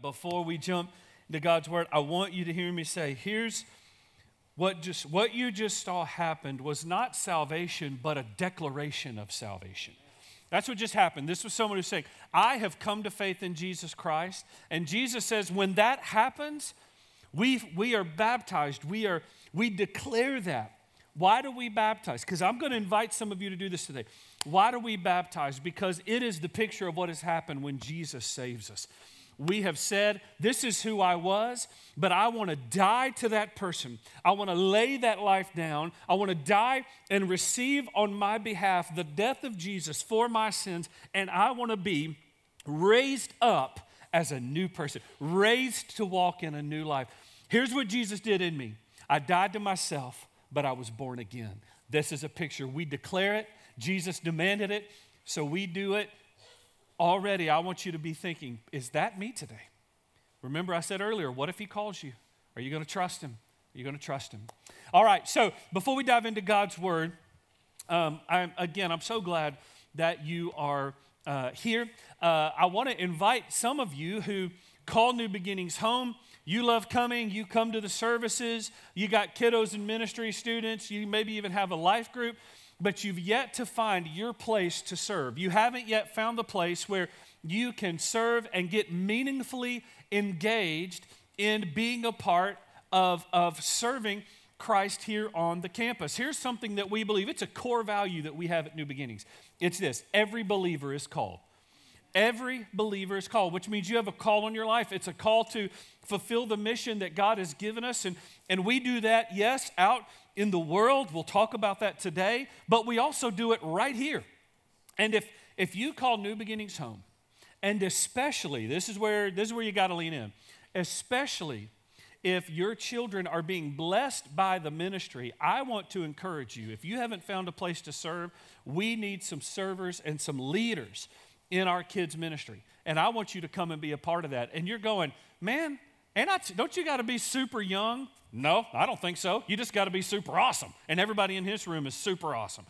before we jump into God's word, I want you to hear me say, here's what just what you just saw happened was not salvation, but a declaration of salvation. That's what just happened. This was someone who's saying, I have come to faith in Jesus Christ. And Jesus says, when that happens, we, we are baptized. We, are, we declare that. Why do we baptize? Because I'm going to invite some of you to do this today. Why do we baptize? Because it is the picture of what has happened when Jesus saves us we have said, This is who I was, but I want to die to that person. I want to lay that life down. I want to die and receive on my behalf the death of Jesus for my sins, and I want to be raised up as a new person, raised to walk in a new life. Here's what Jesus did in me I died to myself, but I was born again. This is a picture. We declare it, Jesus demanded it, so we do it already I want you to be thinking, is that me today? Remember, I said earlier, what if he calls you? Are you going to trust him? Are you going to trust him? All right, so before we dive into God's word, um, I'm, again, I'm so glad that you are uh, here. Uh, I want to invite some of you who call New Beginnings home. You love coming, you come to the services, you got kiddos and ministry students, you maybe even have a life group but you've yet to find your place to serve. You haven't yet found the place where you can serve and get meaningfully engaged in being a part of, of serving Christ here on the campus. Here's something that we believe it's a core value that we have at New Beginnings it's this every believer is called. Every believer is called, which means you have a call on your life. It's a call to fulfill the mission that God has given us. And, and we do that, yes, out in the world. We'll talk about that today, but we also do it right here. And if, if you call New Beginnings home, and especially, this is where, this is where you got to lean in, especially if your children are being blessed by the ministry, I want to encourage you. If you haven't found a place to serve, we need some servers and some leaders in our kids' ministry. And I want you to come and be a part of that. And you're going, man, and I, don't you got to be super young? No, I don't think so. You just got to be super awesome. And everybody in this room is super awesome,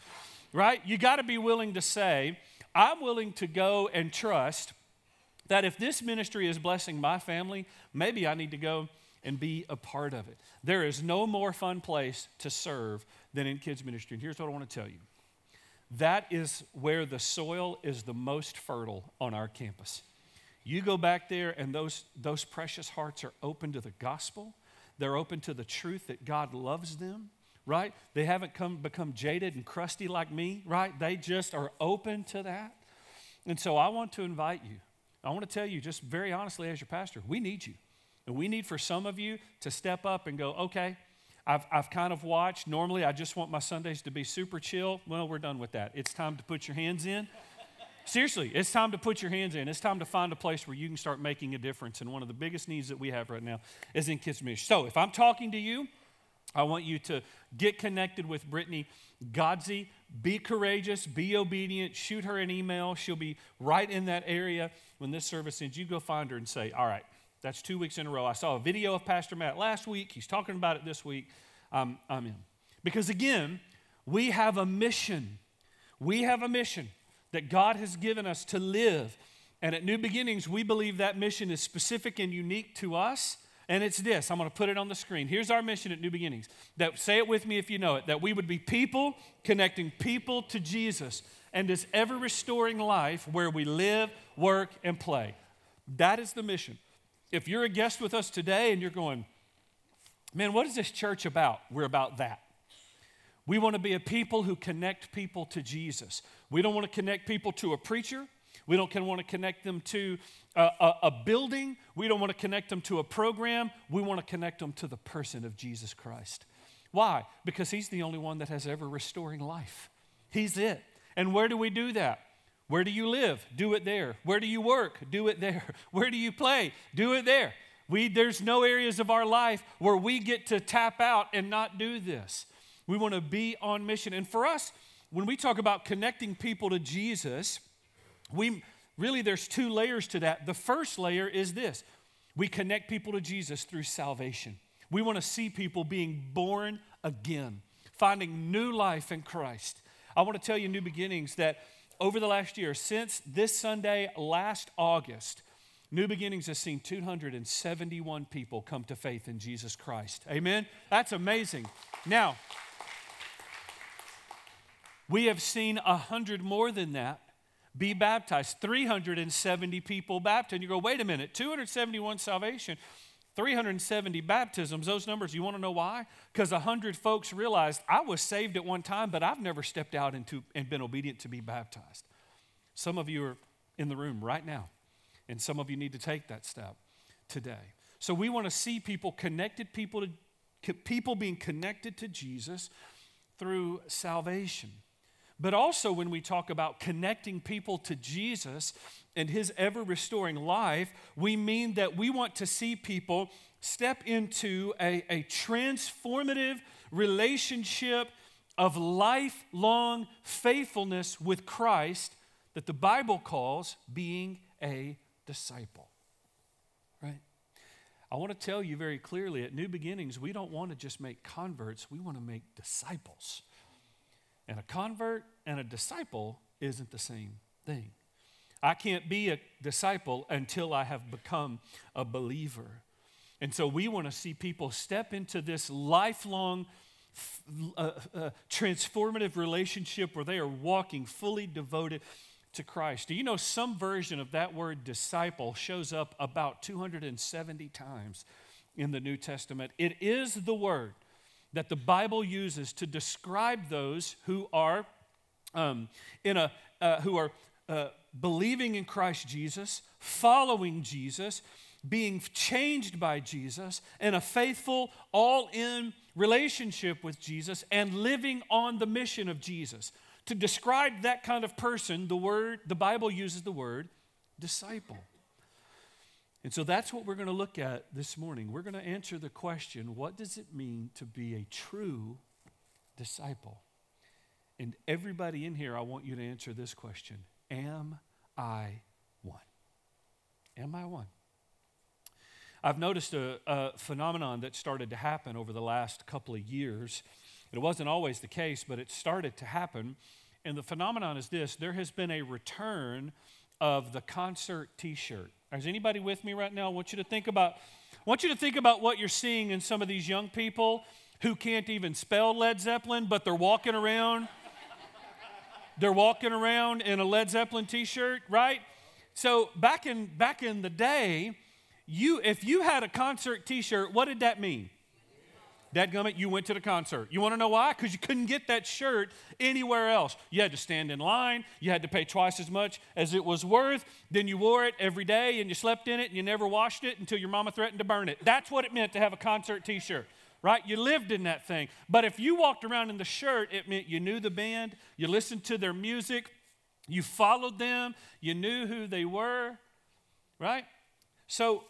right? You got to be willing to say, I'm willing to go and trust that if this ministry is blessing my family, maybe I need to go and be a part of it. There is no more fun place to serve than in kids' ministry. And here's what I want to tell you that is where the soil is the most fertile on our campus. You go back there, and those, those precious hearts are open to the gospel. They're open to the truth that God loves them, right? They haven't come, become jaded and crusty like me, right? They just are open to that. And so I want to invite you. I want to tell you, just very honestly, as your pastor, we need you. And we need for some of you to step up and go, okay, I've, I've kind of watched. Normally, I just want my Sundays to be super chill. Well, we're done with that. It's time to put your hands in. Seriously, it's time to put your hands in. It's time to find a place where you can start making a difference. And one of the biggest needs that we have right now is in kids' ministry. So if I'm talking to you, I want you to get connected with Brittany Godsey. Be courageous, be obedient, shoot her an email. She'll be right in that area when this service ends. You go find her and say, All right, that's two weeks in a row. I saw a video of Pastor Matt last week. He's talking about it this week. Um, I'm in. Because again, we have a mission. We have a mission that God has given us to live. And at New Beginnings, we believe that mission is specific and unique to us. And it's this I'm going to put it on the screen. Here's our mission at New Beginnings. That say it with me if you know it. That we would be people connecting people to Jesus and this ever restoring life where we live, work, and play. That is the mission. If you're a guest with us today and you're going, man, what is this church about? We're about that. We want to be a people who connect people to Jesus. We don't want to connect people to a preacher. We don't want to connect them to a, a, a, building. We don't want to connect them to a program. We want to connect them to the person of Jesus Christ. Why? Because He's the only one that has ever restoring life. He's it. And where do we do that? Where do you live? Do it there. Where do you work? Do it there. Where do you play? Do it there. We, there's no areas of our life where we get to tap out and not do this. We want to be on mission. And for us, when we talk about connecting people to Jesus, we really there's two layers to that. The first layer is this. We connect people to Jesus through salvation. We want to see people being born again, finding new life in Christ. I want to tell you new beginnings that over the last year, since this Sunday last August, New Beginnings has seen 271 people come to faith in Jesus Christ. Amen? That's amazing. Now, we have seen a hundred more than that be baptized. 370 people baptized. You go, wait a minute, 271 salvation, 370 baptisms. Those numbers, you want to know why? Because 100 folks realized I was saved at one time, but I've never stepped out into and been obedient to be baptized. Some of you are in the room right now, and some of you need to take that step today. So we want to see people connected, people to people being connected to Jesus through salvation. But also, when we talk about connecting people to Jesus and his ever restoring life, we mean that we want to see people step into a, a transformative relationship of lifelong faithfulness with Christ that the Bible calls being a disciple. Right? I want to tell you very clearly at New Beginnings, we don't want to just make converts, we want to make disciples. And a convert and a disciple isn't the same thing. I can't be a disciple until I have become a believer. And so we want to see people step into this lifelong, uh, uh, transformative relationship where they are walking fully devoted to Christ. Do you know some version of that word disciple shows up about 270 times in the New Testament? It is the word that the Bible uses to describe those who are um, in a uh, who are uh, believing in Christ Jesus, following Jesus, being changed by Jesus, in a faithful, all-in relationship with Jesus, and living on the mission of Jesus. To describe that kind of person, the word the Bible uses the word disciple. And so that's what we're going to look at this morning. We're going to answer the question what does it mean to be a true disciple? And everybody in here, I want you to answer this question Am I one? Am I one? I've noticed a, a, phenomenon that started to happen over the last couple of years. It wasn't always the case, but it started to happen. And the phenomenon is this there has been a return of the concert t shirt. Is anybody with me right now? I want you to think about, I want you to think about what you're seeing in some of these young people who can't even spell Led Zeppelin, but they're walking around. they're walking around in a Led Zeppelin t-shirt, right? So back in back in the day, you if you had a concert t-shirt, what did that mean? Dadgummit, you went to the concert. You want to know why? Because you couldn't get that shirt anywhere else. You had to stand in line. You had to pay twice as much as it was worth. Then you wore it every day and you slept in it and you never washed it until your mama threatened to burn it. That's what it meant to have a concert t shirt, right? You lived in that thing. But if you walked around in the shirt, it meant you knew the band, you listened to their music, you followed them, you knew who they were, right? So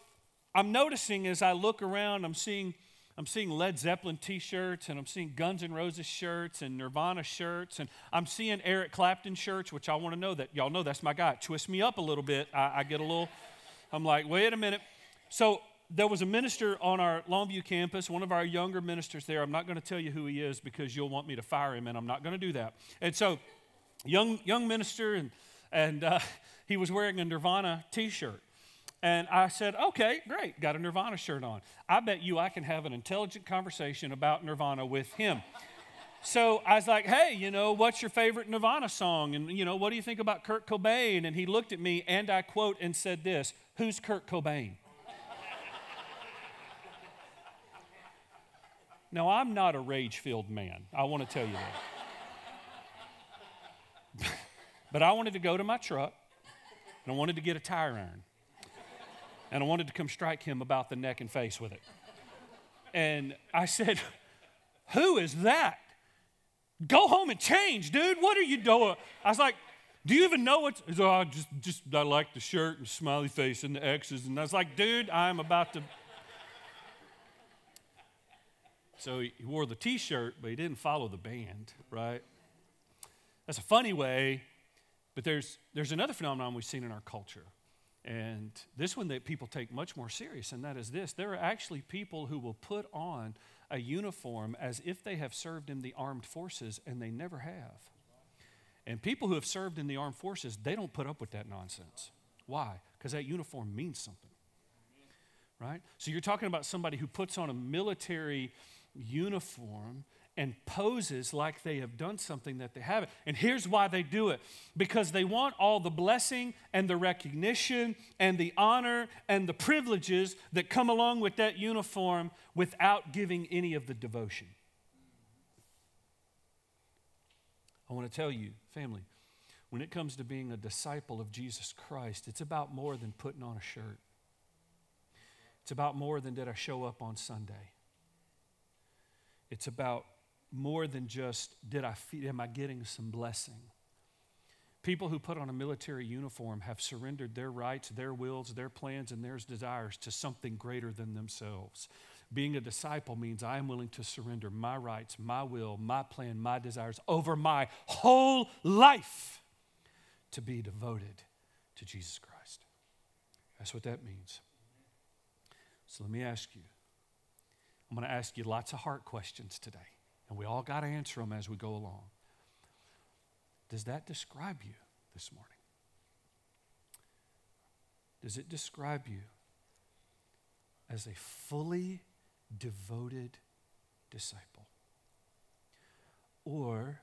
I'm noticing as I look around, I'm seeing I'm seeing Led Zeppelin t shirts, and I'm seeing Guns N' Roses shirts, and Nirvana shirts, and I'm seeing Eric Clapton shirts, which I want to know that y'all know that's my guy. Twist me up a little bit. I, I get a little, I'm like, wait a minute. So there was a minister on our Longview campus, one of our younger ministers there. I'm not going to tell you who he is because you'll want me to fire him, and I'm not going to do that. And so, young young minister, and and uh, he was wearing a Nirvana T-shirt. And I said, okay, great, got a Nirvana shirt on. I bet you I can have an intelligent conversation about Nirvana with him. so I was like, hey, you know, what's your favorite Nirvana song? And, you know, what do you think about Kurt Cobain? And he looked at me and I quote and said this Who's Kurt Cobain? now, I'm not a rage filled man. I want to tell you that. but I wanted to go to my truck and I wanted to get a tire iron and I wanted to come strike him about the neck and face with it. And I said, Who is that? Go home and change, dude. What are you doing? I was like, Do you even know what? He's oh, just, just, I like the shirt and smiley face and the X's. And I was like, Dude, I'm about to. So he wore the t shirt, but he didn't follow the band, right? That's a funny way, but there's, there's another phenomenon we've seen in our culture. And this one that people take much more serious, and that is this there are actually people who will put on a uniform as if they have served in the armed forces, and they never have. And people who have served in the armed forces, they don't put up with that nonsense. Why? because that uniform means something. Right? So you're talking about somebody who puts on a military uniform and poses like they have done something that they haven't. And here's why they do it because they want all the blessing and the recognition and the honor and the privileges that come along with that uniform without giving any of the devotion. I want to tell you, family, when it comes to being a disciple of Jesus Christ, it's about more than putting on a shirt. It's about more than did I show up on Sunday. It's about more than just did I feel, am I getting some blessing? People who put on a military uniform have surrendered their rights, their wills, their plans, and their desires to something greater than themselves. Being a disciple means I am willing to surrender my rights, my will, my plan, my desires over my whole life to be devoted to Jesus Christ. That's what that means. So let me ask you I'm going to ask you lots of heart questions today. And we all got to answer them as we go along. Does that describe you this morning? Does it describe you as a fully devoted disciple? Or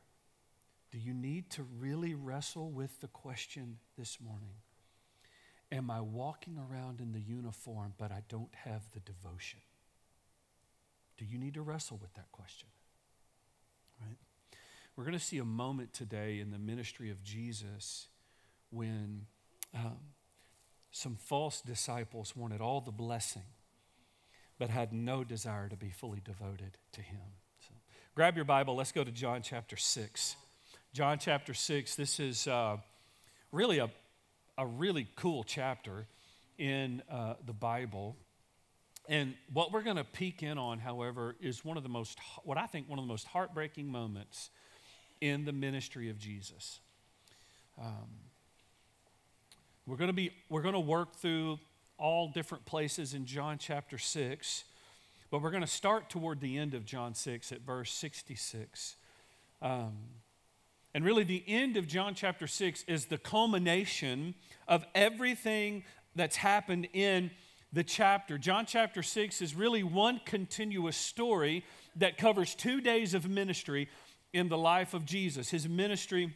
do you need to really wrestle with the question this morning? Am I walking around in the uniform, but I don't have the devotion? Do you need to wrestle with that question? Right? We're going to see a moment today in the ministry of Jesus when um, some false disciples wanted all the blessing but had no desire to be fully devoted to Him. So, grab your Bible. Let's go to John chapter 6. John chapter 6, this is uh, really a, a really cool chapter in uh, the Bible. And what we're going to peek in on, however, is one of the most, what I think, one of the most heartbreaking moments in the ministry of Jesus. Um, we're going to be, we're going to work through all different places in John chapter 6, but we're going to start toward the end of John 6 at verse 66. Um, and really, the end of John chapter 6 is the culmination of everything that's happened in the chapter. John chapter 6 is really one continuous story that covers two days of ministry in the life of Jesus. His ministry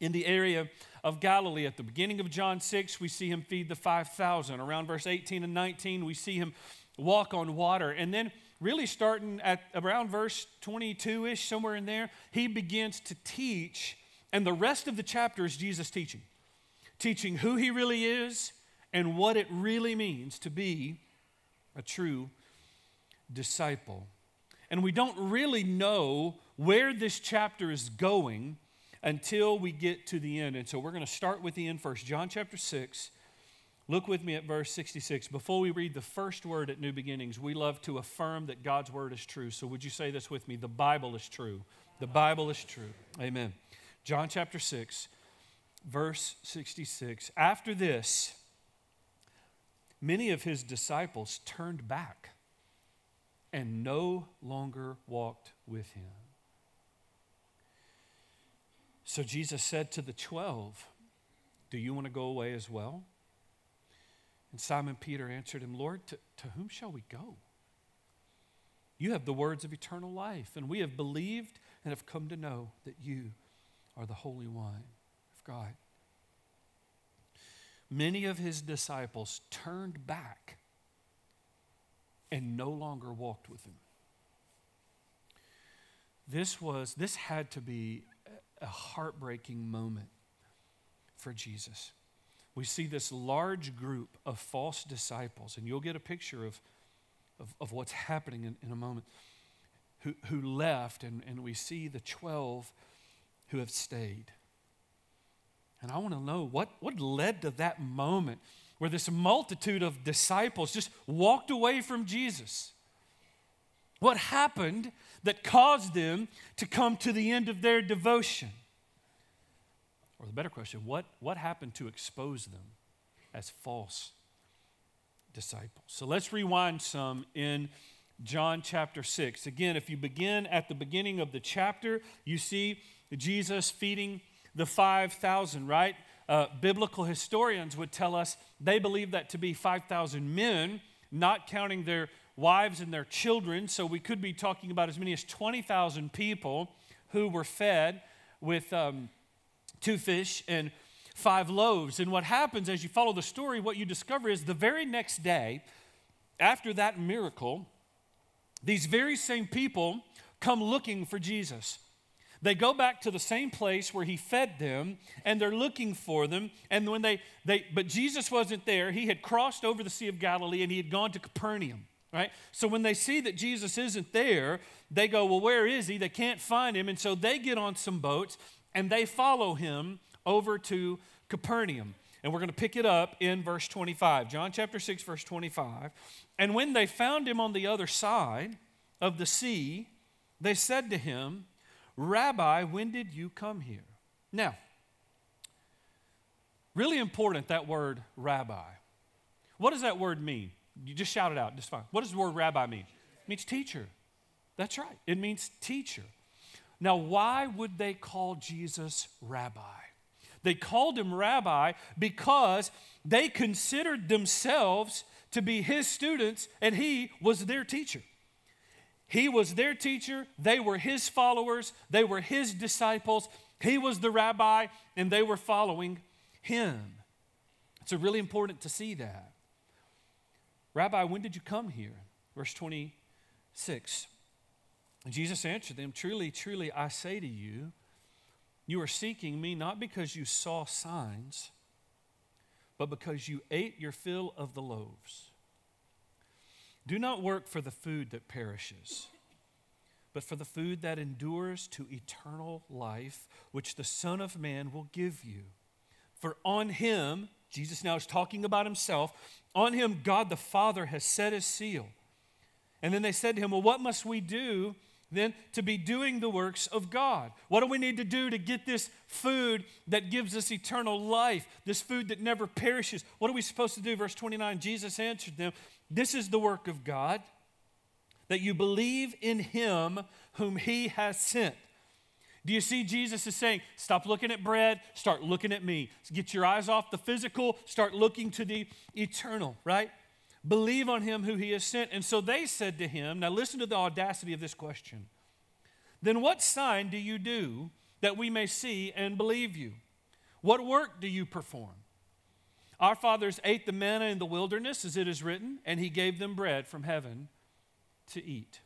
in the area of Galilee. At the beginning of John 6, we see him feed the 5,000. Around verse 18 and 19, we see him walk on water. And then, really starting at around verse 22 ish, somewhere in there, he begins to teach. And the rest of the chapter is Jesus teaching, teaching who he really is and what it really means to be a true disciple. And we don't really know where this chapter is going until we get to the end. And so we're going to start with the end first. John chapter 6. Look with me at verse 66. Before we read the first word at New Beginnings, we love to affirm that God's word is true. So would you say this with me? The Bible is true. The Bible is true. Amen. John chapter 6, verse 66. After this, many of his disciples turned back and no longer walked with him. So Jesus said to the twelve, Do you want to go away as well? And Simon Peter answered him, Lord, to, to whom shall we go? You have the words of eternal life, and we have believed and have come to know that you are the Holy One of God many of his disciples turned back and no longer walked with him. This was, this had to be a heartbreaking moment for Jesus. We see this large group of false disciples, and you'll get a picture of, of, of what's happening in, in a moment, who, who left, and, and we see the 12 who have stayed. And I want to know what, what led to that moment where this multitude of disciples just walked away from Jesus. What happened that caused them to come to the end of their devotion? Or the better question, what, what happened to expose them as false disciples? So let's rewind some in John chapter 6. Again, if you begin at the beginning of the chapter, you see Jesus feeding the 5,000, right? Uh, biblical historians would tell us they believe that to be 5,000 men, not counting their wives and their children. So we could be talking about as many as 20,000 people who were fed with um, two fish and five loaves. And what happens as you follow the story, what you discover is the very next day, after that miracle, these very same people come looking for Jesus. They go back to the same place where he fed them and they're looking for them. And when they, they but Jesus wasn't there, he had crossed over the Sea of Galilee and he had gone to Capernaum. Right? So when they see that Jesus isn't there, they go, Well, where is he? They can't find him. And so they get on some boats and they follow him over to Capernaum. And we're going to pick it up in verse 25. John chapter 6, verse 25. And when they found him on the other side of the sea, they said to him, Rabbi, when did you come here? Now, really important that word rabbi. What does that word mean? You just shout it out, just fine. What does the word rabbi mean? It means teacher. That's right, it means teacher. Now, why would they call Jesus rabbi? They called him rabbi because they considered themselves to be his students and he was their teacher. He was their teacher, they were his followers, they were his disciples. He was the rabbi and they were following him. It's really important to see that. Rabbi, when did you come here? Verse 26. Jesus answered them, Truly, truly, I say to you, you are seeking me not because you saw signs, but because you ate your fill of the loaves. Do not work for the food that perishes, but for the food that endures to eternal life, which the Son of Man will give you. For on him, Jesus now is talking about himself, on him God the Father has set his seal. And then they said to him, Well, what must we do then to be doing the works of God. What do we need to do to get this food that gives us eternal life, this food that never perishes? What are we supposed to do? Verse 29 Jesus answered them, This is the work of God, that you believe in him whom he has sent. Do you see Jesus is saying, stop looking at bread, start looking at me. Get your eyes off the physical, start looking to the eternal, right? Believe on him who he has sent. And so they said to him, Now listen to the audacity of this question. Then what sign do you do that we may see and believe you? What work do you perform? Our fathers ate the manna in the wilderness, as it is written, and he gave them bread from heaven to eat.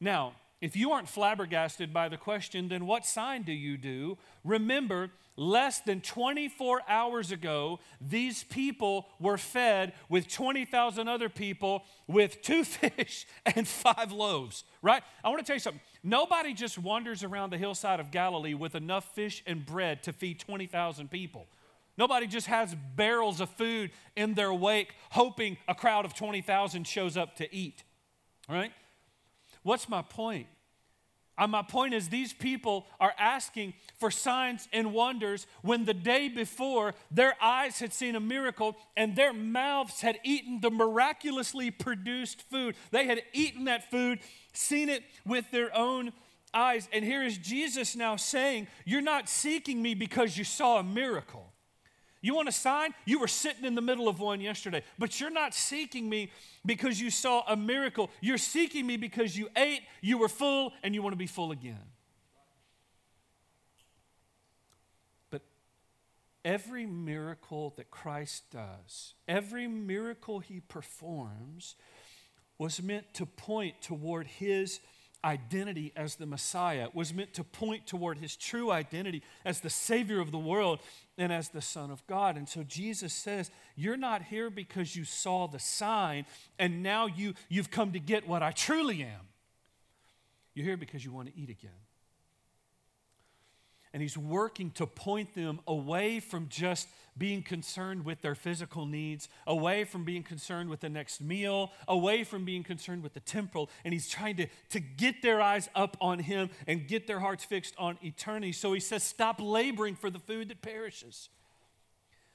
Now, if you aren't flabbergasted by the question, then what sign do you do? Remember, less than 24 hours ago, these people were fed with 20,000 other people with two fish and five loaves, right? I want to tell you something. Nobody just wanders around the hillside of Galilee with enough fish and bread to feed 20,000 people. Nobody just has barrels of food in their wake, hoping a crowd of 20,000 shows up to eat, right? What's my point? And my point is, these people are asking for signs and wonders when the day before their eyes had seen a miracle and their mouths had eaten the miraculously produced food. They had eaten that food, seen it with their own eyes. And here is Jesus now saying, You're not seeking me because you saw a miracle. You want a sign? You were sitting in the middle of one yesterday, but you're not seeking me because you saw a miracle. You're seeking me because you ate, you were full, and you want to be full again. But every miracle that Christ does, every miracle he performs, was meant to point toward his identity as the Messiah, was meant to point toward his true identity as the Savior of the world and as the Son of God. And so Jesus says, You're not here because you saw the sign and now you, you've come to get what I truly am. You're here because you want to eat again. And he's working to point them away from just being concerned with their physical needs, away from being concerned with the next meal, away from being concerned with the temporal. And he's trying to, to get their eyes up on him and get their hearts fixed on eternity. So he says, Stop laboring for the food that perishes.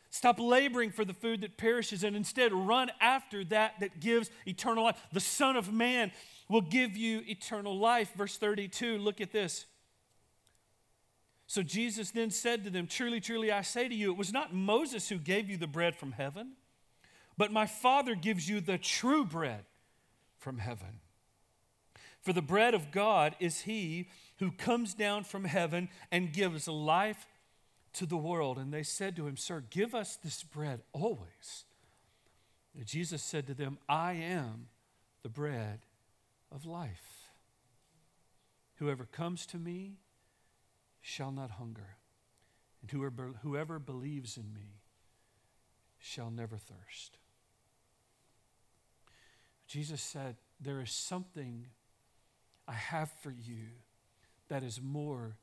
Stop laboring for the food that perishes and instead run after that that gives eternal life. The Son of Man will give you eternal life. Verse 32, look at this. So Jesus then said to them, Truly, truly, I say to you, it was not Moses who gave you the bread from heaven, but my Father gives you the true bread from heaven. For the bread of God is he who comes down from heaven and gives life to the world. And they said to him, Sir, give us this bread always. And Jesus said to them, I am the bread of life. Whoever comes to me shall not hunger, and whoever, believes in me shall never thirst. Jesus said, There is something I have for you that is more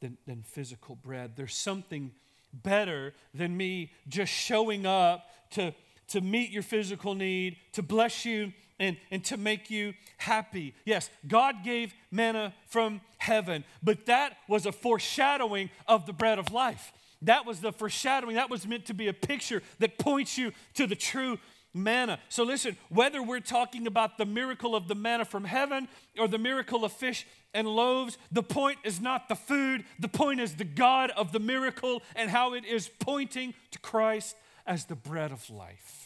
than, than physical bread. There's something better than me just showing up to, to meet your physical need, to bless you, and, and to make you happy. Yes, God gave manna from heaven, but that was a foreshadowing of the bread of life. That was the foreshadowing. That was meant to be a picture that points you to the true manna. So listen, whether we're talking about the miracle of the manna from heaven or the miracle of fish and loaves, the point is not the food, the point is the God of the miracle and how it is pointing to Christ as the bread of life.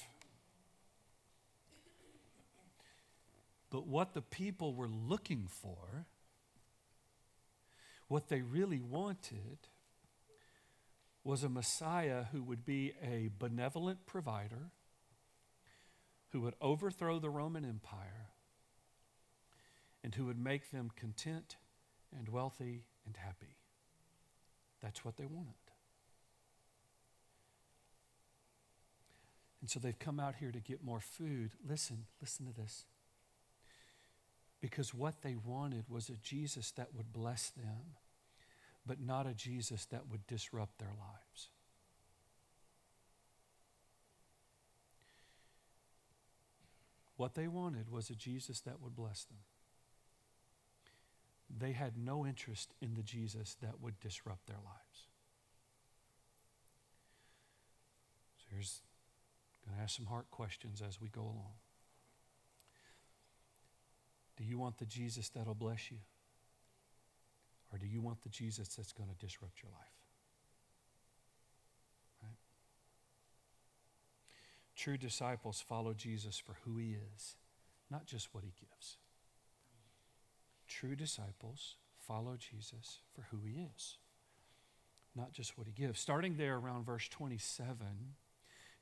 But what the people were looking for, what they really wanted, was a Messiah who would be a benevolent provider who would overthrow the Roman Empire and who would make them content and wealthy and happy. That's what they wanted. And so they've come out here to get more food. Listen, listen to this. Because what they wanted was a Jesus that would bless them, but not a Jesus that would disrupt their lives. What they wanted was a Jesus that would bless them. They had no interest in the Jesus that would disrupt their lives. So here's going to ask some heart questions as we go along. Do you want the Jesus that'll bless you? Or do you want the Jesus that's going to disrupt your life? True disciples follow Jesus for who he is, not just what he gives. True disciples follow Jesus for who he is, not just what he gives. Starting there around verse 27,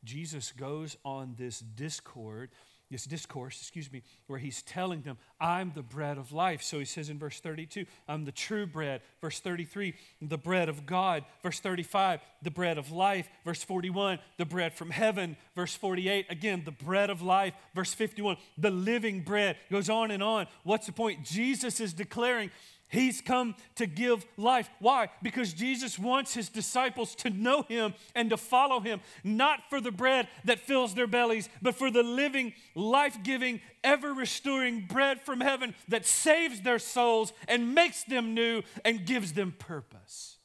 Jesus goes on this discord this discourse, excuse me, where he's telling them, I'm the bread of life. So he says in verse 32, I'm the true bread. Verse 33, the bread of God. Verse 35, the bread of life. Verse 41, the bread from heaven. Verse 48, again, the bread of life. Verse 51, the living bread. Goes on and on. What's the point? Jesus is declaring, He's come to give life. Why? Because Jesus wants his disciples to know him and to follow him, not for the bread that fills their bellies, but for the living, life giving, ever restoring bread from heaven that saves their souls and makes them new and gives them purpose.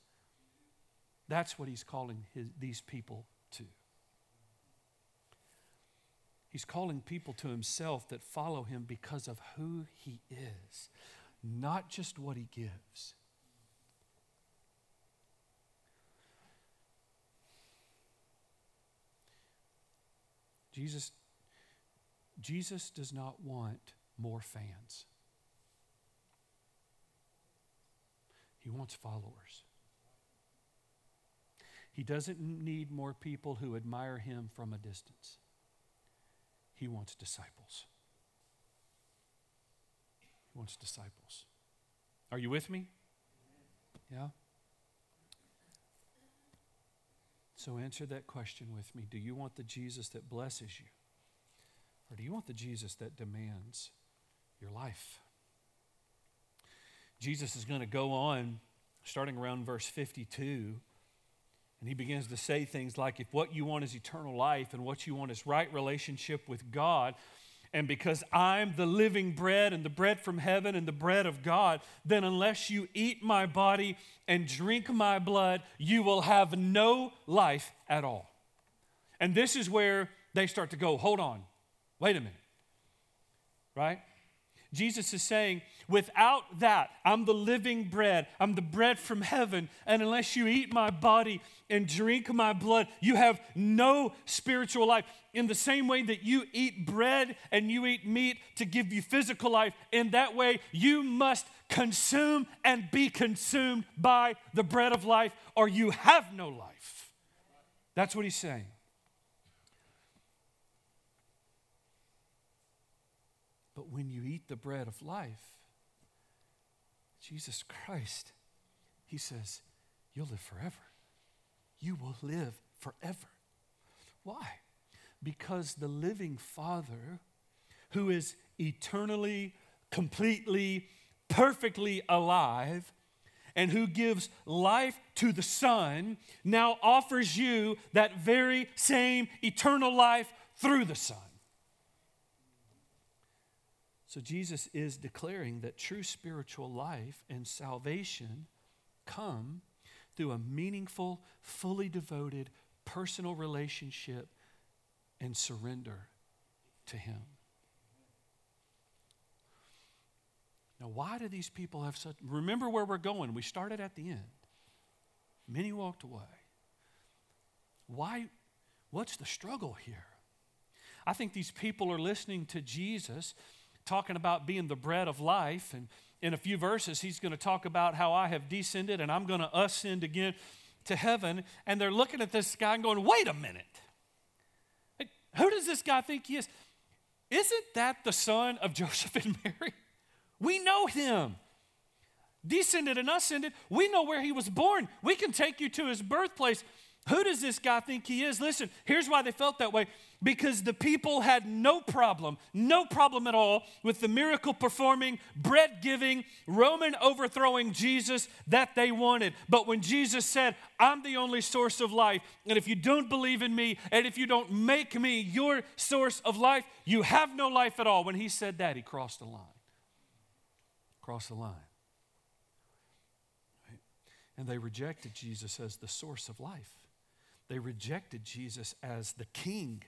That's what he's calling his, these people to. He's calling people to himself that follow him because of who he is not just what he gives. Jesus, Jesus does not want more fans. He wants followers. He doesn't need more people who admire him from a distance. He wants disciples. He wants disciples. Are you with me? Yeah? So answer that question with me. Do you want the Jesus that blesses you? Or do you want the Jesus that demands your life? Jesus is going to go on, starting around verse 52, and he begins to say things like if what you want is eternal life and what you want is right relationship with God, and because I'm the living bread and the bread from heaven and the bread of God, then unless you eat my body and drink my blood, you will have no life at all. And this is where they start to go, hold on, wait a minute. Right? Jesus is saying, Without that, I'm the living bread. I'm the bread from heaven. And unless you eat my body and drink my blood, you have no spiritual life. In the same way that you eat bread and you eat meat to give you physical life, in that way, you must consume and be consumed by the bread of life, or you have no life. That's what he's saying. But when you eat the bread of life, Jesus Christ, he says, you'll live forever. You will live forever. Why? Because the living Father, who is eternally, completely, perfectly alive, and who gives life to the Son, now offers you that very same eternal life through the Son. So Jesus is declaring that true spiritual life and salvation come through a meaningful, fully devoted, personal relationship and surrender to Him. Now, why do these people have such. Remember where we're going. We started at the end. Many walked away. Why? What's the struggle here? I think these people are listening to Jesus talking about being the bread of life. And in a few verses, he's going to talk about how I have descended and I'm going to ascend again to heaven. And they're looking at this guy and going, wait a minute. Who does this guy think he is? Isn't that the son of Joseph and Mary? We know him. Descended and ascended. We know where he was born. We can take you to his birthplace. Who does this guy think he is? Listen, here's why they felt that way because the people had no problem, no problem at all with the miracle performing, bread giving, Roman overthrowing Jesus that they wanted. But when Jesus said, I'm the only source of life, and if you don't believe in me, and if you don't make me your source of life, you have no life at all. When he said that, he crossed the line. Crossed the line. And they rejected Jesus as the source of life. They rejected Jesus as the king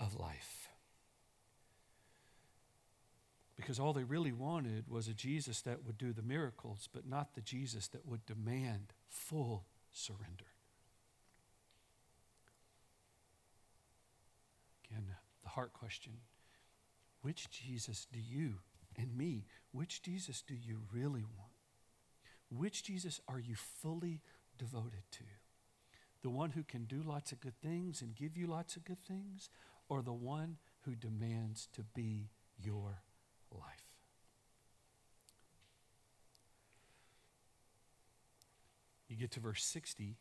of life. Because all they really wanted was a Jesus that would do the miracles, but not the Jesus that would demand full surrender. Again, the heart question which Jesus do you and me, which Jesus do you really want? Which Jesus are you fully devoted to? The one who can do lots of good things and give you lots of good things, or the one who demands to be your life? You get to verse 60.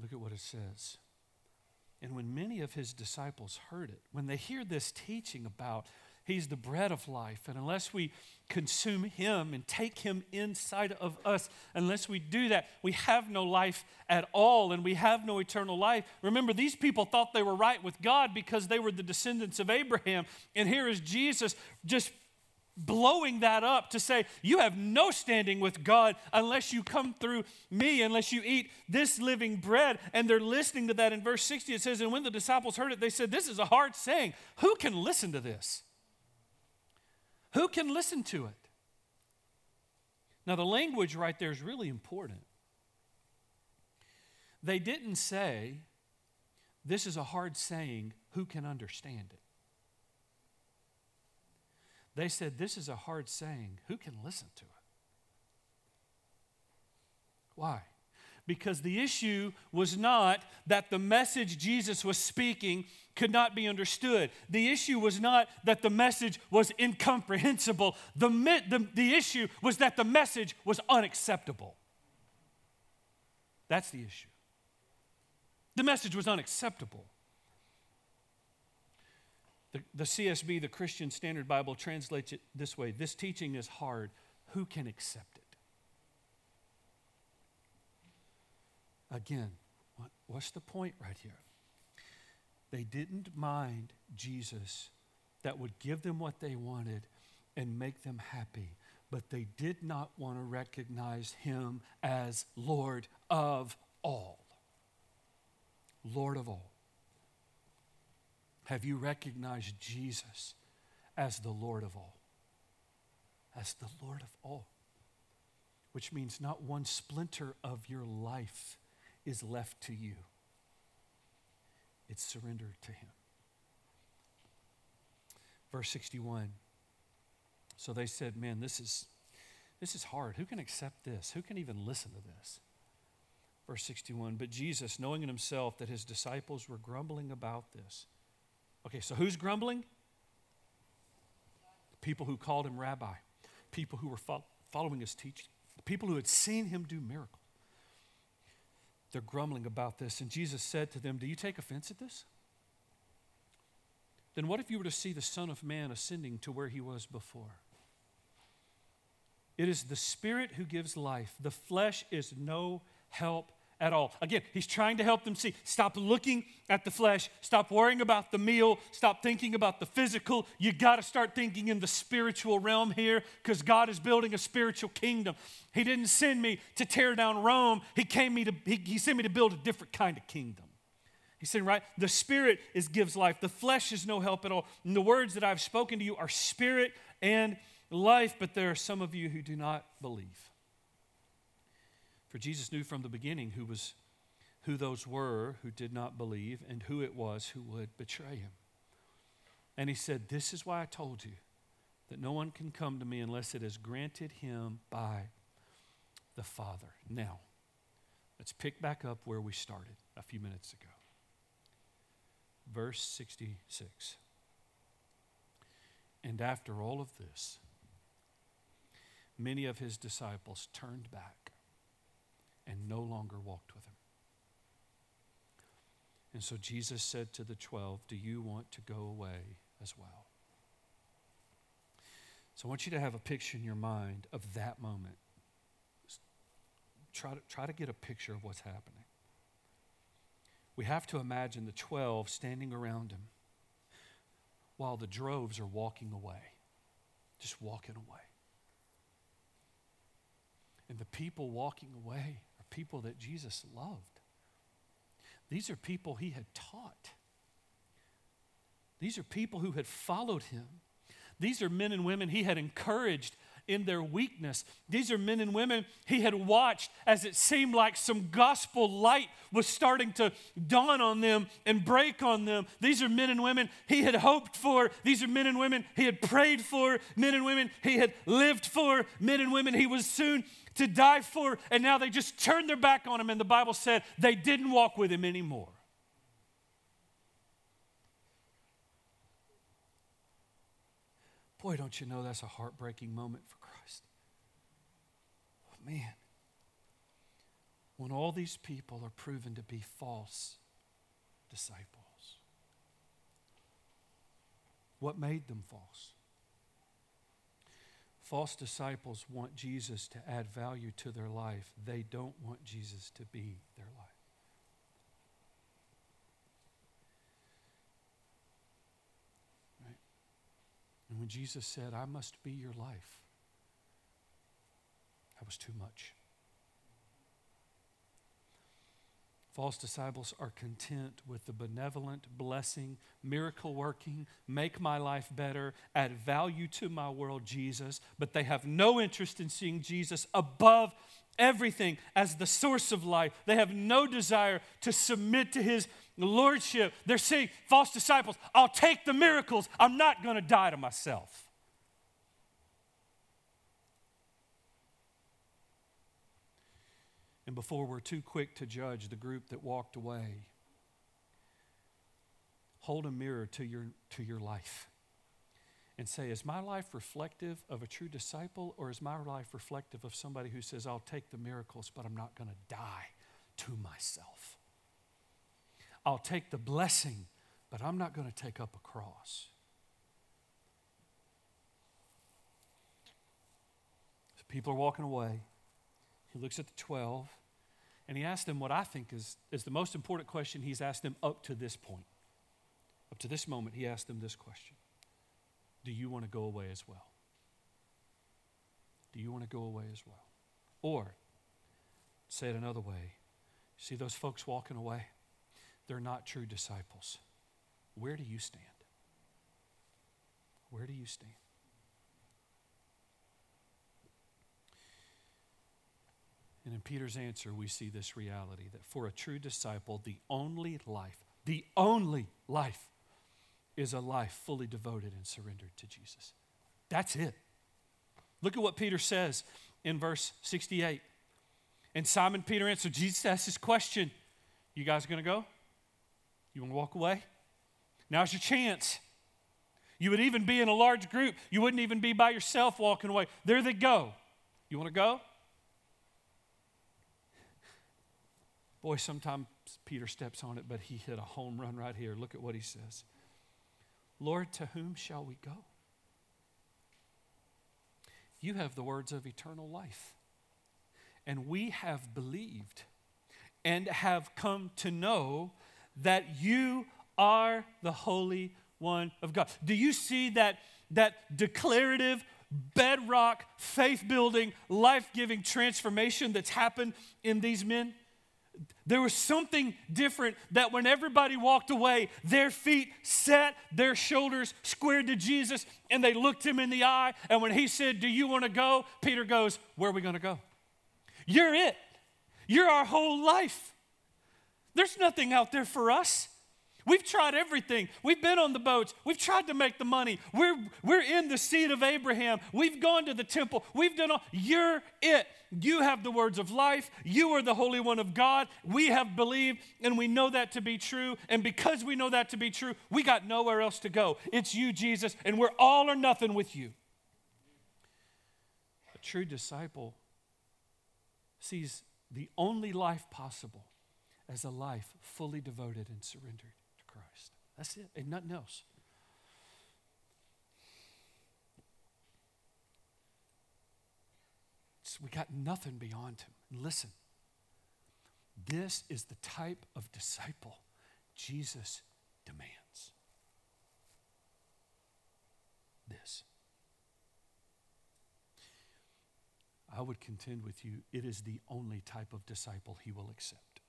Look at what it says. And when many of his disciples heard it, when they hear this teaching about He's the bread of life. And unless we consume Him and take Him inside of us, unless we do that, we have no life at all and we have no eternal life. Remember, these people thought they were right with God because they were the descendants of Abraham. And here is Jesus just blowing that up to say, You have no standing with God unless you come through me, unless you eat this living bread. And they're listening to that in verse 60. It says, And when the disciples heard it, they said, This is a hard saying. Who can listen to this? Who can listen to it? Now, the language right there is really important. They didn't say, This is a hard saying, who can understand it? They said, This is a hard saying, who can listen to it? Why? Because the issue was not that the message Jesus was speaking could not be understood. The issue was not that the message was incomprehensible. The, the, the issue was that the message was unacceptable. That's the issue. The message was unacceptable. The, the CSB, the Christian Standard Bible, translates it this way This teaching is hard. Who can accept it? Again, what, what's the point right here? They didn't mind Jesus that would give them what they wanted and make them happy, but they did not want to recognize him as Lord of all. Lord of all. Have you recognized Jesus as the Lord of all. As the Lord of all. Which means not one splinter of your life is left to you, it's surrendered to Him. Verse 61. So they said, Man, this is, this is hard. Who can accept this? Who can even listen to this? Verse 61 But Jesus, knowing in himself that his disciples were grumbling about this. Okay, so who's grumbling? People who called him rabbi, people who were fo- following his teaching, people who had seen him do miracles. They're grumbling about this. And Jesus said to them, Do you take offense at this? Then what if you were to see the Son of Man ascending to where he was before? It is the Spirit who gives life. The flesh is no help at all. Again, he's trying to help them see. Stop looking at the flesh. Stop worrying about the meal. Stop thinking about the physical. You got to start thinking in the spiritual realm here because God is building a spiritual kingdom. He didn't send me to tear down Rome. He came me to he, he sent me to build a different kind of kingdom. He's saying, right? The spirit is gives life. The flesh is no help at all. And the words that I've spoken to you are spirit and life, but there are some of you who do not believe. For Jesus knew from the beginning who was who those were who did not believe and who it was who would betray him. And he said, This is why I told you that no one can come to me unless it is granted him by the Father. Now, let's pick back up where we started a few minutes ago verse 66. And after all of this, many of his disciples turned back and no longer walked with him. And so Jesus said to the twelve, Do you want to go away as well? So I want you to have a picture in your mind of that moment. Try to, try to get a picture of what's happening we have to imagine the 12 standing around him while the droves are walking away, just walking away. And the people walking away people that Jesus loved. These are people he had taught. These are people who had followed him. These are men and women he had encouraged in their weakness. These are men and women he had watched as it seemed like some gospel light was starting to dawn on them and break on them. These are men and women he had hoped for. These are men and women he had prayed for, men and women he had lived for, men and women he was soon to die for. And now they just turned their back on him, and the Bible said they didn't walk with him anymore. Boy, don't you know that's a heartbreaking moment for Christ? Oh, man, when all these people are proven to be false disciples, what made them false? False disciples want Jesus to add value to their life. They don't want Jesus to be their life. And when Jesus said, I must be your life, that was too much. False disciples are content with the benevolent, blessing, miracle working, make my life better, add value to my world, Jesus, but they have no interest in seeing Jesus above everything as the source of life. They have no desire to submit to his lordship. They're saying, false disciples, I'll take the miracles. I'm not going to die to myself. Before we're too quick to judge the group that walked away, hold a mirror to your, to your life and say, Is my life reflective of a true disciple, or is my life reflective of somebody who says, I'll take the miracles, but I'm not going to die to myself? I'll take the blessing, but I'm not going to take up a cross. So people are walking away. He looks at the 12 and he asked them what I think is, is the most important question he's asked them up to this point. Up to this moment, he asked them this question Do you want to go away as well? Do you want to go away as well? Or, say it another way, see those folks walking away? They're not true disciples. Where do you stand? Where do you stand? And in Peter's answer, we see this reality that for a true disciple, the only life, the only life is a life fully devoted and surrendered to Jesus. That's it. Look at what Peter says in verse 68. And Simon Peter answered, Jesus asked this question You guys to go? You want to walk away? Now's your chance. You would even be in a large group. You wouldn't even be by yourself walking away. There they go. You want to go? Boy, sometimes Peter steps on it, but he hit a home run right here. Look at what he says Lord, to whom shall we go? You have the words of eternal life. And we have believed and have come to know that you are the Holy One of God. Do you see that, that declarative, bedrock, faith building, life giving transformation that's happened in these men? There was something different that when everybody walked away, their feet set, their shoulders squared to Jesus, and they looked him in the eye. And when he said, Do you want to go? Peter goes, Where are we going to go? You're it. You're our whole life. There's nothing out there for us. We've tried everything. We've been on the boats. We've tried to make the money. We're, we're in the seed of Abraham. We've gone to the temple. We've done all. You're it. You have the words of life. You are the Holy One of God. We have believed, and we know that to be true. And because we know that to be true, we got nowhere else to go. It's you, Jesus, and we're all or nothing with you. A true disciple sees the only life possible as a life fully devoted and surrendered. To Christ. That's it, and nothing else. We got nothing beyond him. And listen, this is the type of disciple Jesus demands. This. I would contend with you, it is the only type of disciple he will accept.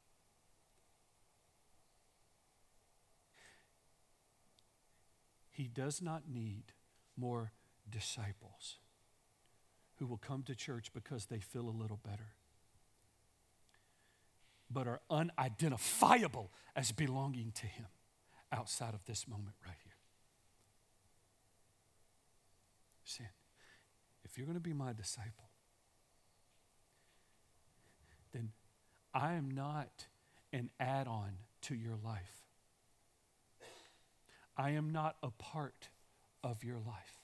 He does not need more disciples who will come to church because they feel a little better, but are unidentifiable as belonging to Him outside of this moment right here. Sin. If you're going to be my disciple, then I am not an add on to your life. I am not a part of your life.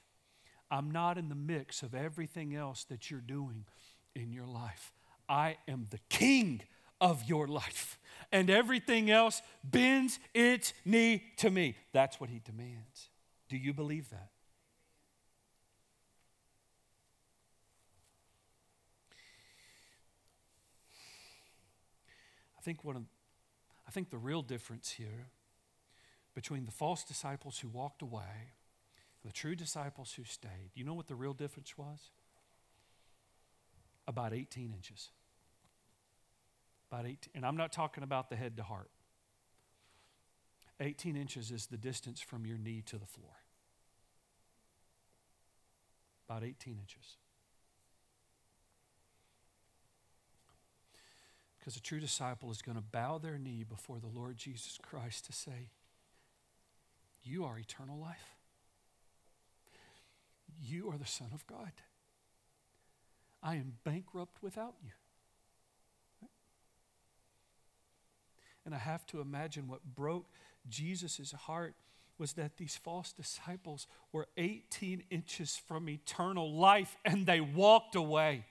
I'm not in the mix of everything else that you're doing in your life. I am the king of your life. And everything else bends its knee to me. That's what he demands. Do you believe that? I think one of, I think the real difference here between the false disciples who walked away the true disciples who stayed, you know what the real difference was? About 18 inches. About 18, and I'm not talking about the head to heart. 18 inches is the distance from your knee to the floor. About 18 inches. Because a true disciple is going to bow their knee before the Lord Jesus Christ to say, you are eternal life. You are the Son of God. I am bankrupt without you. And I have to imagine what broke Jesus' heart was that these false disciples were 18 inches from eternal life and they walked away.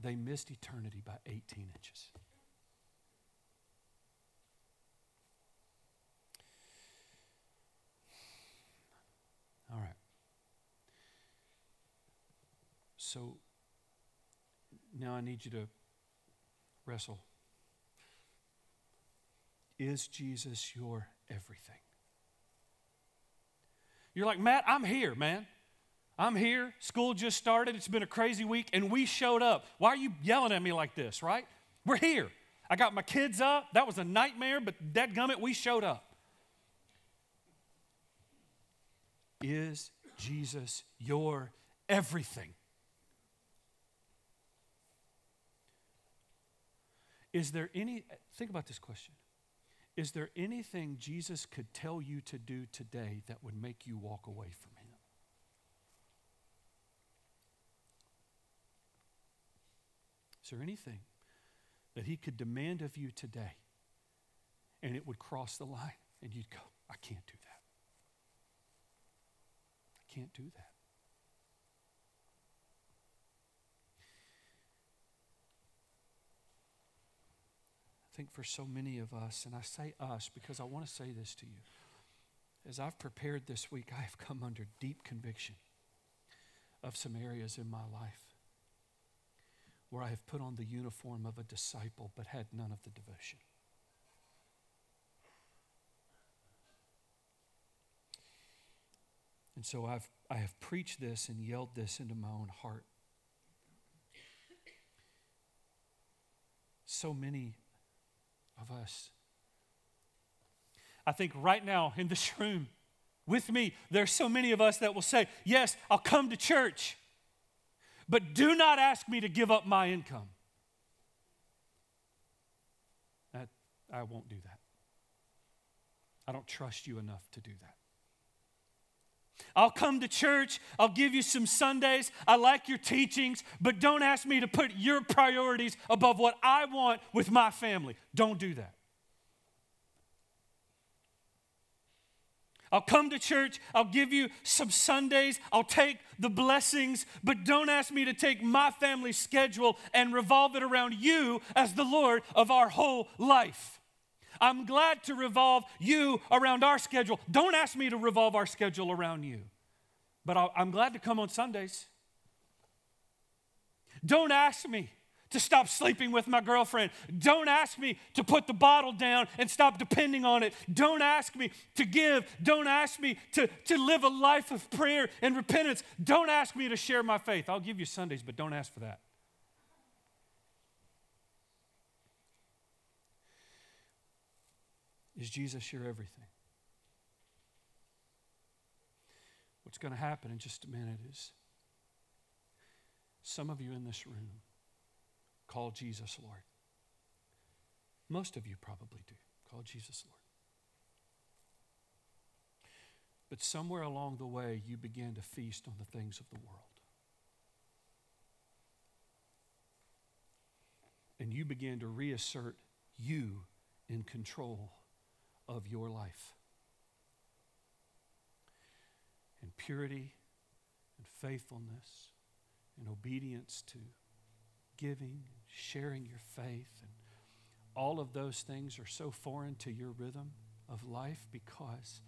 they missed eternity by 18 inches. So now I need you to wrestle. Is Jesus your everything? You're like, Matt, I'm here, man. I'm here. School just started. It's been a crazy week, and we showed up. Why are you yelling at me like this, right? We're here. I got my kids up. That was a nightmare, but dadgummit, we showed up. Is Jesus your everything? Is there any, think about this question. Is there anything Jesus could tell you to do today that would make you walk away from him? Is there anything that he could demand of you today and it would cross the line and you'd go, I can't do that? I can't do that. Think for so many of us, and I say us because I want to say this to you. As I've prepared this week, I have come under deep conviction of some areas in my life where I have put on the uniform of a disciple but had none of the devotion. And so I've, I have preached this and yelled this into my own heart. So many of us. I think right now in this room with me, there's so many of us that will say, Yes, I'll come to church. But do not ask me to give up my income. That, I won't do that. I don't trust you enough to do that. I'll come to church. I'll give you some Sundays. I like your teachings, but don't ask me to put your priorities above what I want with my family. Don't do that. I'll come to church, I'll give you some Sundays, I'll take the blessings, but don't ask me to take my family schedule and revolve it around you as the Lord of our whole life. I'm glad to revolve you around our schedule. Don't ask me to revolve our schedule around you, but i am glad to come on Sundays. Don't ask me to stop sleeping with my girlfriend. Don't ask me to put the bottle down and stop depending on it. Don't ask me to give. Don't ask me to, to live a life of prayer and repentance. Don't ask me to share my faith. I'll give you Sundays, but don't ask for that. Is Jesus your everything? What's going to happen in just a minute is some of you in this room Call Jesus Lord. Most of you probably do. Call Jesus Lord. But somewhere along the way, you began to feast on the things of the world. And you began to reassert you in control of your life. And purity and faithfulness and obedience to giving, sharing your faith, and all of those things are so foreign to your rhythm of life because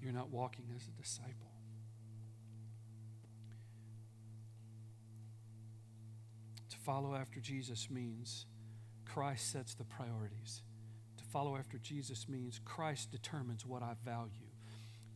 you're not walking as a disciple. To follow after Jesus means Christ sets the priorities. To follow after Jesus means Christ determines what I value.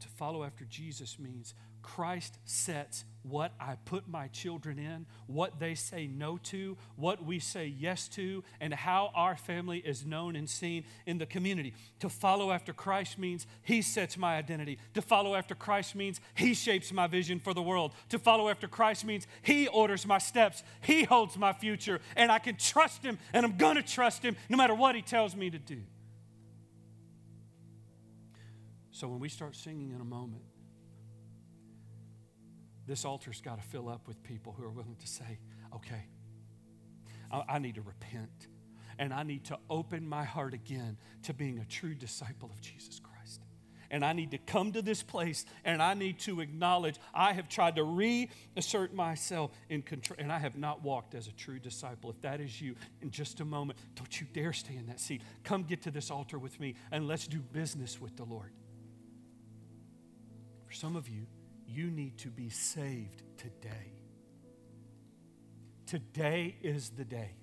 To follow after Jesus means Christ sets what I put my children in, what they say no to, what we say yes to, and how our family is known and seen in the community. To follow after Christ means He sets my identity. To follow after Christ means He shapes my vision for the world. To follow after Christ means He orders my steps, He holds my future, and I can trust Him, and I'm gonna trust Him no matter what He tells me to do. So when we start singing in a moment, this altar's got to fill up with people who are willing to say, okay, I, I need to repent and I need to open my heart again to being a true disciple of Jesus Christ. And I need to come to this place and I need to acknowledge I have tried to reassert myself in control and I have not walked as a true disciple. If that is you, in just a moment, don't you dare stay in that seat. Come get to this altar with me and let's do business with the Lord. For some of you, you need to be saved today. Today is the day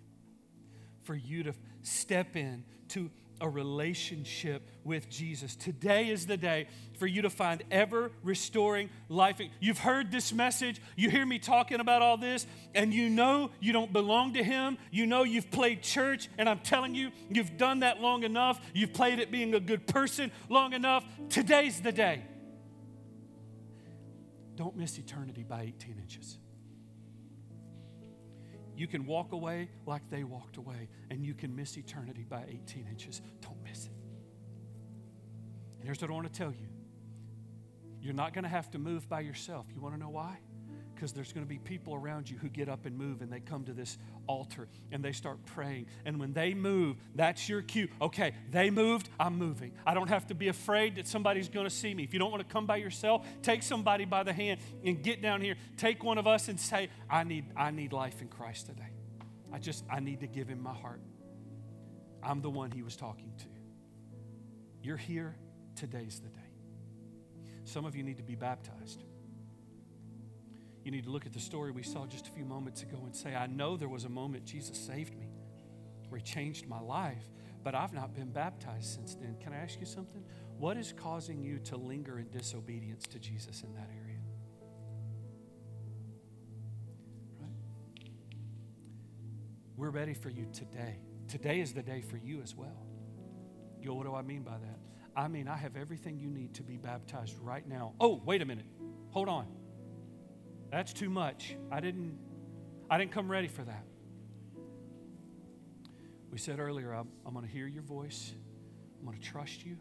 for you to step in to a relationship with Jesus. Today is the day for you to find ever restoring life. You've heard this message, you hear me talking about all this, and you know you don't belong to Him. You know you've played church, and I'm telling you, you've done that long enough. You've played it being a good person long enough. Today's the day. Don't miss eternity by 18 inches. You can walk away like they walked away, and you can miss eternity by 18 inches. Don't miss it. And here's what I want to tell you you're not going to have to move by yourself. You want to know why? Because there's going to be people around you who get up and move and they come to this altar and they start praying. And when they move, that's your cue. Okay, they moved, I'm moving. I don't have to be afraid that somebody's going to see me. If you don't want to come by yourself, take somebody by the hand and get down here. Take one of us and say, I need, I need life in Christ today. I just, I need to give him my heart. I'm the one he was talking to. You're here, today's the day. Some of you need to be baptized you need to look at the story we saw just a few moments ago and say, I know there was a moment Jesus saved me, where He changed my life, but I've not been baptized since then. Can I ask you something? What is causing you to linger in disobedience to Jesus in that area? Right? We're ready for you today. Today is the day for you as well. Know, what do I mean by that? I mean, I have everything you need to be baptized right now. Oh, wait a minute. Hold on. That's too much. I didn't I didn't come ready for that. We said earlier, I'm, I'm going to hear your voice. I'm going to trust you.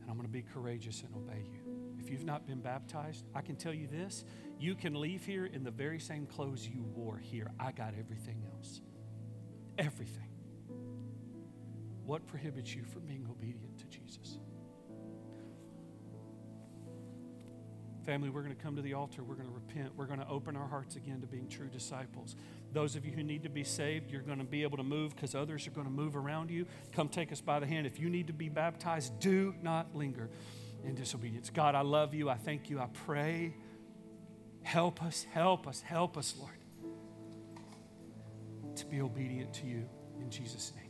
And I'm going to be courageous and obey you. If you've not been baptized, I can tell you this you can leave here in the very same clothes you wore here. I got everything else. Everything. What prohibits you from being obedient to Jesus? Family, we're going to come to the altar. We're going to repent. We're going to open our hearts again to being true disciples. Those of you who need to be saved, you're going to be able to move because others are going to move around you. Come take us by the hand. If you need to be baptized, do not linger in disobedience. God, I love you. I thank you. I pray. Help us, help us, help us, Lord, to be obedient to you in Jesus' name.